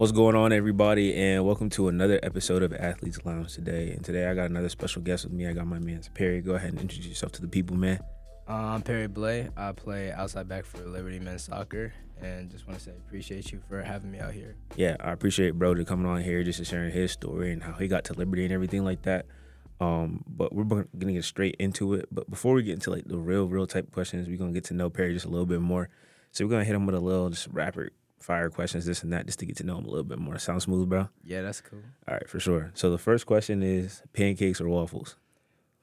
What's going on, everybody, and welcome to another episode of Athletes Lounge today. And today I got another special guest with me. I got my man Perry. Go ahead and introduce yourself to the people, man. Uh, I'm Perry Blay. I play outside back for Liberty Men's Soccer, and just want to say appreciate you for having me out here. Yeah, I appreciate bro to coming on here just to sharing his story and how he got to Liberty and everything like that. Um, but we're gonna get straight into it. But before we get into like the real, real type questions, we're gonna get to know Perry just a little bit more. So we're gonna hit him with a little just rapid fire questions, this and that, just to get to know him a little bit more. Sound smooth, bro? Yeah, that's cool. All right, for sure. So the first question is pancakes or waffles?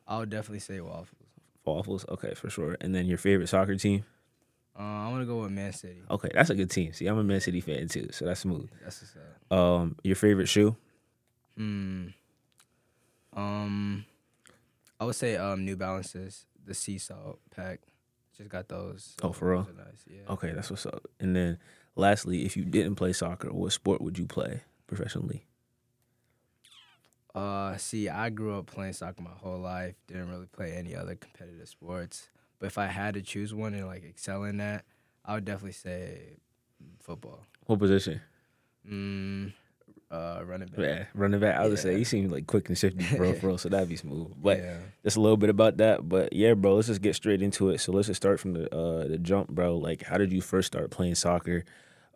I would definitely say waffles. Waffles, okay, for sure. And then your favorite soccer team? Uh, I want to go with Man City. Okay, that's a good team. See, I'm a Man City fan too, so that's smooth. That's what's up. Um, your favorite shoe? Hmm. Um, I would say um New Balances, the sea salt pack. Just got those. Oh, for real? Nice. Yeah. Okay, that's what's up. And then lastly, if you didn't play soccer, what sport would you play professionally? Uh, see, I grew up playing soccer my whole life. Didn't really play any other competitive sports. But if I had to choose one and like excel in that, I would definitely say football. What position? Mm, uh, running back. Yeah, running back. I was gonna Yeah. say you seem like quick and shifty, bro, real, so that'd be smooth. But yeah. just a little bit about that. But yeah, bro, let's just get straight into it. So let's just start from the uh the jump, bro. Like, how did you first start playing soccer?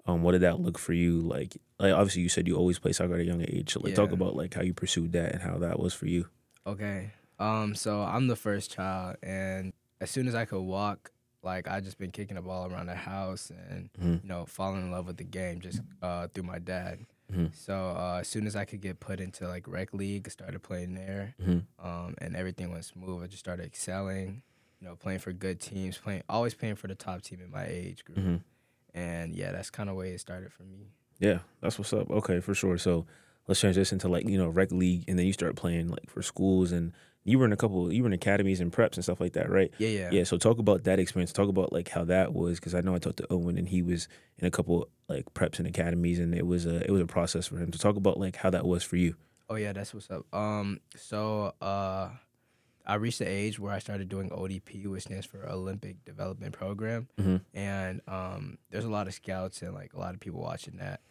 Um, what did that look for you? Like, like obviously you said you always play soccer at a young age. So like, talk about like how you pursued that and how that was for you. Okay. Um, so I'm the first child, and as soon as I could walk, like I just been kicking the ball around the house and Mhm. you know falling in love with the game just uh, through my dad. Mhm. So uh, as soon as I could get put into like rec league, I started playing there, Mhm. um, and everything went smooth. I just started excelling, you know, playing for good teams, playing always playing for the top team in my age group, Mhm. And yeah, that's kind of way it started for me. Yeah, that's what's up. Okay, for sure. So let's transition to like you know rec league, and then you start playing like for schools, and you were in a couple, you were in academies and preps and stuff like that, right? Yeah, yeah. Yeah. So talk about that experience. Talk about like how that was, because I know I talked to Owen, and he was in a couple like preps and academies, and it was a it was a process for him. To talk about like how that was for you. Oh yeah, that's what's up. Um, so uh, I reached the age where I started doing ODP, which stands for Olympic Development Program, Mhm. and um, there's a lot of scouts and like a lot of people watching that.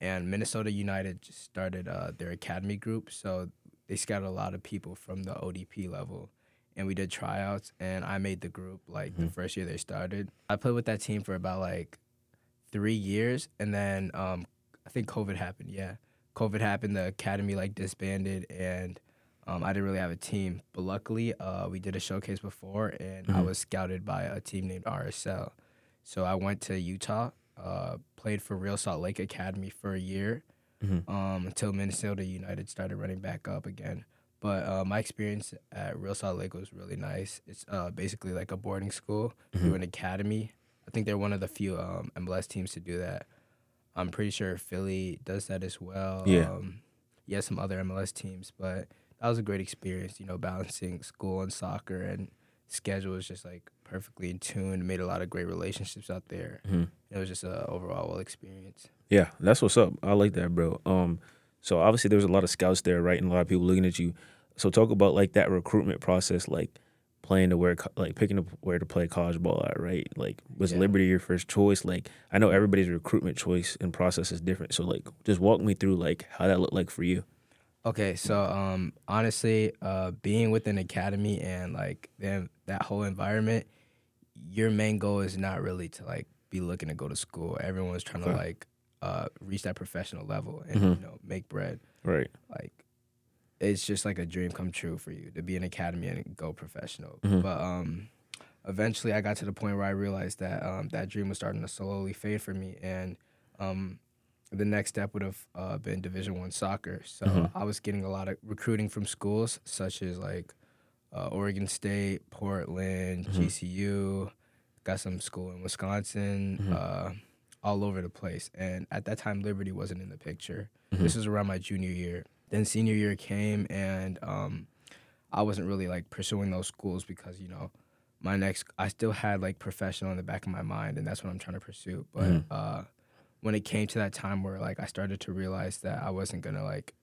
And Minnesota United just started uh, their academy group, so they scouted a lot of people from the ODP level, and we did tryouts, and I made the group like the first year they started. I played with that team for about like three years, and then um, I think COVID happened. Yeah, COVID happened. The academy like disbanded, and um, I didn't really have a team. But luckily, uh, we did a showcase before, and I Mhm. was scouted by a team named RSL. So I went to Utah, uh, played for Real Salt Lake Academy for a year, Mhm. um, until Minnesota United started running back up again. But uh, my experience at Real Salt Lake was really nice. It's uh, basically like a boarding school through an academy. I think they're one of the few um, MLS teams to do that. I'm pretty sure Philly does that as well. Yeah. Um, yeah, some other MLS teams, but that was a great experience. You know, balancing school and soccer and schedule was just like perfectly in tune. Made a lot of great relationships out there. Mhm. It was just a overall well experience. Yeah, that's what's up. I like that, bro. Um, so obviously there's a lot of scouts there, right, and a lot of people looking at you. So talk about like that recruitment process, like playing to where, like picking up where to play college ball at, right? Like was Yeah. Liberty your first choice? Like I know everybody's recruitment choice and process is different. So like just walk me through like how that looked like for you. Okay, so um, honestly, uh, being with an academy and like then that whole environment, your main goal is not really to like be looking to go to school. Everyone's trying to like uh, reach that professional level and Mhm. you know make bread. Right. Like it's just like a dream come true for you to be an academy and go professional. Mhm. But um, eventually, I got to the point where I realized that um, that dream was starting to slowly fade for me, and um, the next step would have uh, been Division One soccer. So Mhm. I was getting a lot of recruiting from schools such as like uh, Oregon State, Portland, Mhm. GCU. Got some school in Wisconsin, Mhm. uh, all over the place. And at that time, Liberty wasn't in the picture. Mhm. This was around my junior year. Then senior year came, and um, I wasn't really like pursuing those schools because you know my next I still had like professional in the back of my mind, and that's what I'm trying to pursue. But Mhm. uh, when it came to that time where like I started to realize that I wasn't gonna like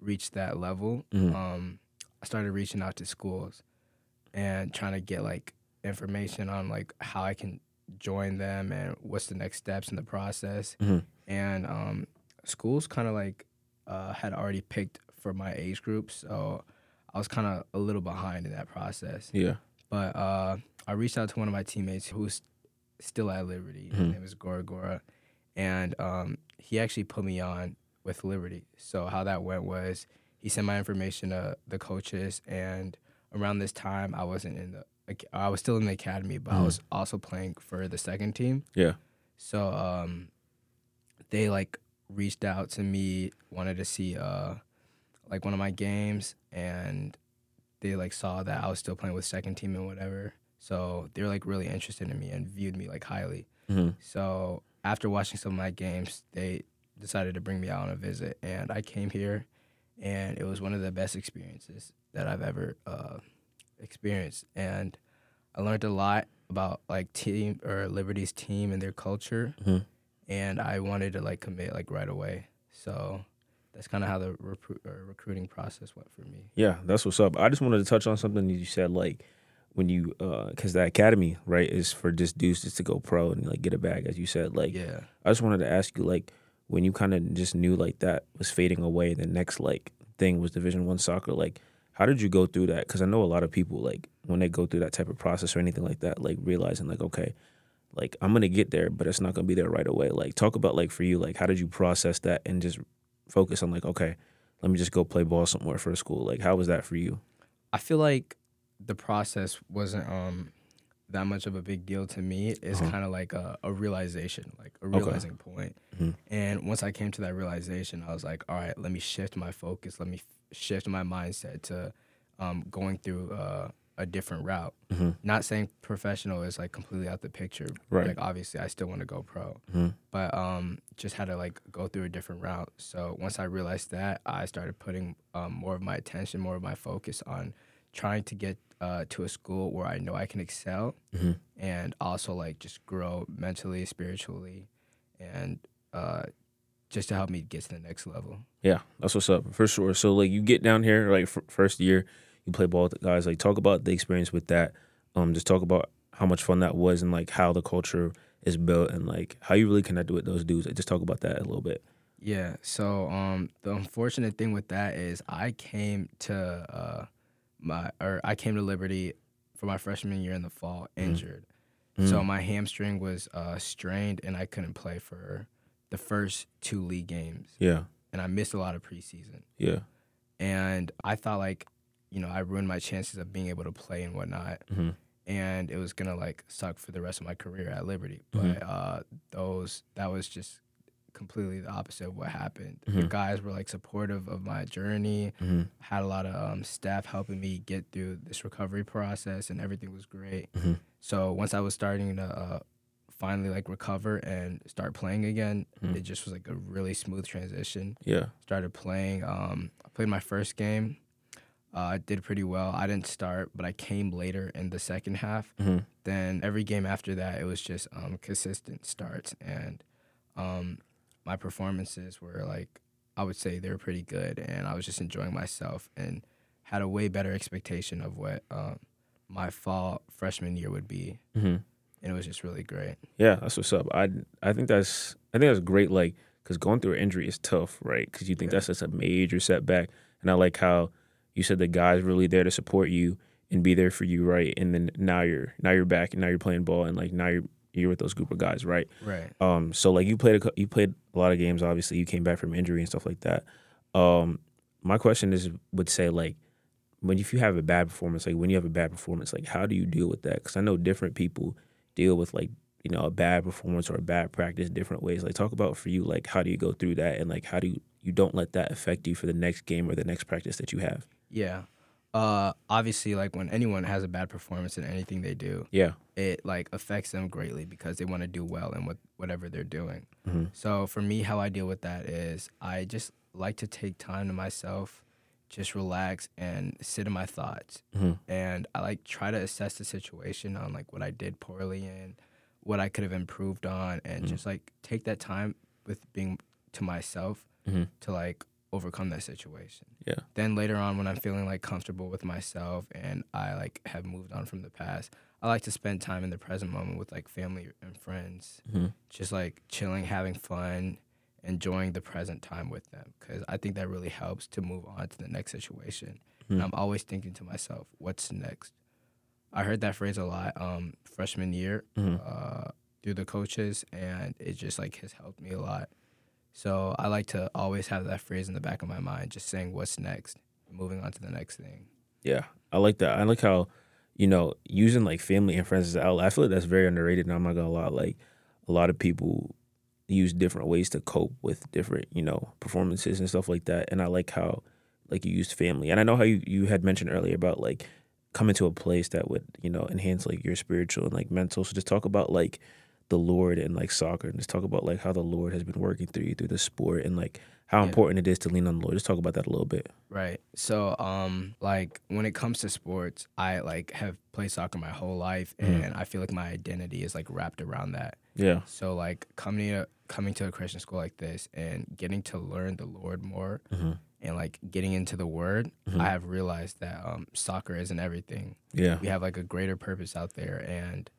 reach that level, Mhm. um, I started reaching out to schools and trying to get like information on like how I can join them and what's the next steps in the process. Mhm. And um, schools kind of like uh, had already picked for my age group, so I was kind of a little behind in that process. Yeah. But uh, I reached out to one of my teammates who's still at Liberty. His Mhm. name is Gora Gora, and um, he actually put me on with Liberty. So how that went was he sent my information to the coaches, and around this time I wasn't in the I was still in the academy, but I Mhm. was also playing for the second team. Yeah. So um, they like reached out to me, wanted to see uh, like one of my games, and they like saw that I was still playing with second team and whatever. So they were like really interested in me and viewed me like highly. hmm So after watching some of my games, they decided to bring me out on a visit, and I came here, and it was one of the best experiences that I've ever uh, experienced, and I learned a lot about like team or Liberty's team and their culture, Mhm. and I wanted to like commit like right away. So that's kind of how the recru- recruiting process went for me. Yeah, that's what's up. I just wanted to touch on something that you said, like when you, uh, because the academy, right, is for just dudes just to go pro and like get a bag, as you said. Like, Yeah. I just wanted to ask you, like, when you kind of just knew like that was fading away, the next like thing was Division One soccer. Like, how did you go through that? Because I know a lot of people like when they go through that type of process or anything like that, like realizing like, okay, like I'm gonna get there, but it's not gonna be there right away. Like, talk about like for you, like how did you process that and just focus on like, okay, let me just go play ball somewhere for a school. Like, how was that for you? I feel like the process wasn't um that much of a big deal to me. It's Uh-huh. kind of like a, a realization, like a Okay. realizing point. Mhm. And once I came to that realization, I was like, all right, let me shift my focus. Let me f- shift my mindset to um, going through uh, a different route. Mhm. Not saying professional is like completely out the picture. Right. Like obviously, I still want to go pro Mhm. but um, just had to like go through a different route. So once I realized that, I started putting um, more of my attention, more of my focus on trying to get uh, to a school where I know I can excel Mhm. and also like just grow mentally, spiritually, and uh, just to help me get to the next level. Yeah, that's what's up for sure. So like you get down here like f- first year, you play ball with the guys. Like talk about the experience with that. Um, just talk about how much fun that was and like how the culture is built and like how you really connected with those dudes. Like, just talk about that a little bit. Yeah. So um, the unfortunate thing with that is I came to uh, my or I came to Liberty for my freshman year in the fall injured. So Mhm. my hamstring was uh, strained and I couldn't play for the first two league games, Yeah, and I missed a lot of preseason. yeah, And I thought like, you know, I ruined my chances of being able to play and whatnot. hmm and it was gonna like suck for the rest of my career at Liberty. Mhm. But uh, those that was just completely the opposite of what happened. The Mhm. guys were like supportive of my journey. hmm Had a lot of um, staff helping me get through this recovery process, and everything was great. Mhm. So once I was starting to uh, finally like recover and start playing again, Mhm. it just was like a really smooth transition. yeah, Started playing. Um, I played my first game. Uh, I did pretty well. I didn't start, but I came later in the second half hmm then every game after that it was just um, consistent starts and um, my performances were like i would say they were pretty good and i was just enjoying myself and had a way better expectation of what um, my fall freshman year would be hmm and it was just really great yeah. That's what's up. I I think that's I think that's great. Like because going through an injury is tough, right? Because you think Yeah. that's just a major setback. And I like how you said the guys really there to support you and be there for you, right? And then now you're now you're back and now you're playing ball and like now you're you're with those group of guys, right? right Um, so like you played a, you played a lot of games. Obviously, you came back from injury and stuff like that. Um, my question is, would say like, when if you have a bad performance, like when you have a bad performance, like how do you deal with that? Because I know different people deal with like you know a bad performance or a bad practice different ways. Like talk about for you, like how do you go through that and like how do you you don't let that affect you for the next game or the next practice that you have. yeah uh, obviously like when anyone has a bad performance in anything they do Yeah. it like affects them greatly because they want to do well in what whatever they're doing Mhm. So for me, how I deal with that is I just like to take time to myself, just relax and sit in my thoughts. Mhm. And I like try to assess the situation on like what I did poorly and what I could have improved on, and Mhm. just like take that time with being to myself Mhm. to like overcome that situation. Yeah. Then later on, when I'm feeling like comfortable with myself and I like have moved on from the past, I like to spend time in the present moment with like family and friends Mhm. just like chilling, having fun, enjoying the present time with them because I think that really helps to move on to the next situation. Hmm. And I'm always thinking to myself, what's next? I heard that phrase a lot um, freshman year Mhm. uh, through the coaches, and it just like has helped me a lot. So I like to always have that phrase in the back of my mind, just saying what's next, moving on to the next thing. Yeah, I like that. I like how, you know, using like family and friends as outlet. I feel like that's very underrated. And I'm not gonna lie. Like, a lot of people use different ways to cope with different, you know, performances and stuff like that. And I like how, like, you used family. And I know how you you had mentioned earlier about like coming to a place that would, you know, enhance like your spiritual and like mental. So just talk about like the Lord and like soccer, and just talk about like how the Lord has been working through you through the sport and like how Yeah. important it is to lean on the Lord. Just talk about that a little bit. Right. So, um, like when it comes to sports, I like have played soccer my whole life, Mhm. and I feel like my identity is like wrapped around that. Yeah. So, like coming to coming to a Christian school like this and getting to learn the Lord more, hmm and like getting into the Word, Mhm. I have realized that um, soccer isn't everything. Yeah. We have like a greater purpose out there, and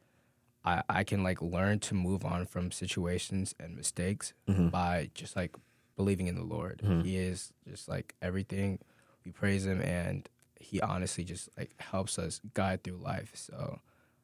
I I can like learn to move on from situations and mistakes hmm by just like believing in the Lord. Mhm. He is just like everything. We praise him and he honestly just like helps us guide through life. So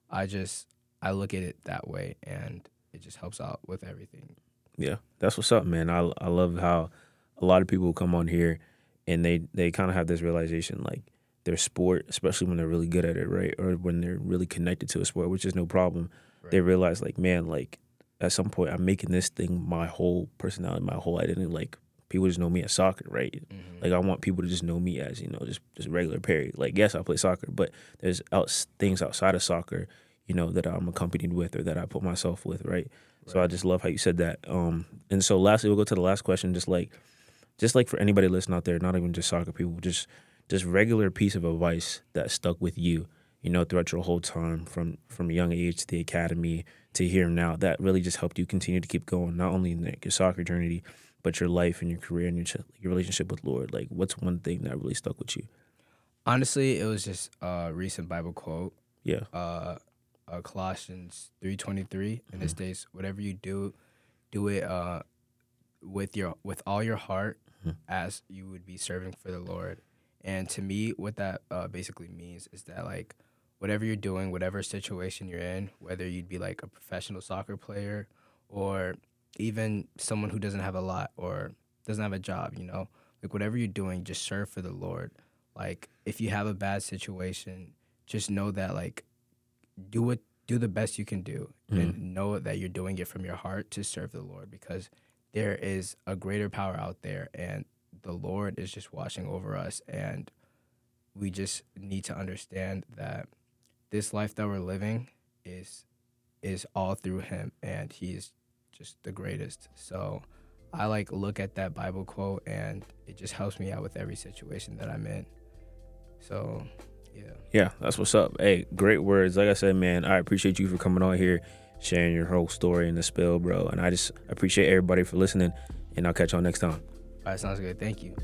I just I look at it that way and it just helps out with everything. Yeah, that's what's up, man. I I love how a lot of people come on here and they they kind of have this realization like their sport, especially when they're really good at it, right, or when they're really connected to a sport, which is no problem. They realize like, man, like at some point I'm making this thing my whole personality, my whole identity. Like people just know me as soccer, right? Mhm. Like I want people to just know me as you know just just regular Perry. Like yes, I play soccer, but there's out, things outside of soccer, you know, that I'm accompanied with or that I put myself with, right? So I just love how you said that. Um, and so lastly, we'll go to the last question. Just like, just like for anybody listening out there, not even just soccer people, just just regular piece of advice that stuck with you, you know, throughout your whole time from from a young age to the academy to here now. That really just helped you continue to keep going, not only in your soccer journey, but your life and your career and your ch- your relationship with Lord. Like, what's one thing that really stuck with you? Honestly, it was just a recent Bible quote, Yeah. uh, uh Colossians 3:23 and it states whatever you do do it uh with your with all your heart Mhm. as you would be serving for the Lord. And to me, what that uh, basically means is that like whatever you're doing, whatever situation you're in, whether you'd be like a professional soccer player or even someone who doesn't have a lot or doesn't have a job, you know, like whatever you're doing, just serve for the Lord. Like if you have a bad situation, just know that like do what do the best you can do mm-hmm. and know that you're doing it from your heart to serve the Lord because there is a greater power out there and the Lord is just watching over us and we just need to understand that this life that we're living is is all through him and he is just the greatest. So I like look at that Bible quote and it just helps me out with every situation that I'm in. So yeah. Yeah, that's what's up. Hey, great words. Like I said, man, I appreciate you for coming on here, sharing your whole story in the spill, bro. And I just appreciate everybody for listening. And I'll catch y'all next time. All right, sounds good. Thank you.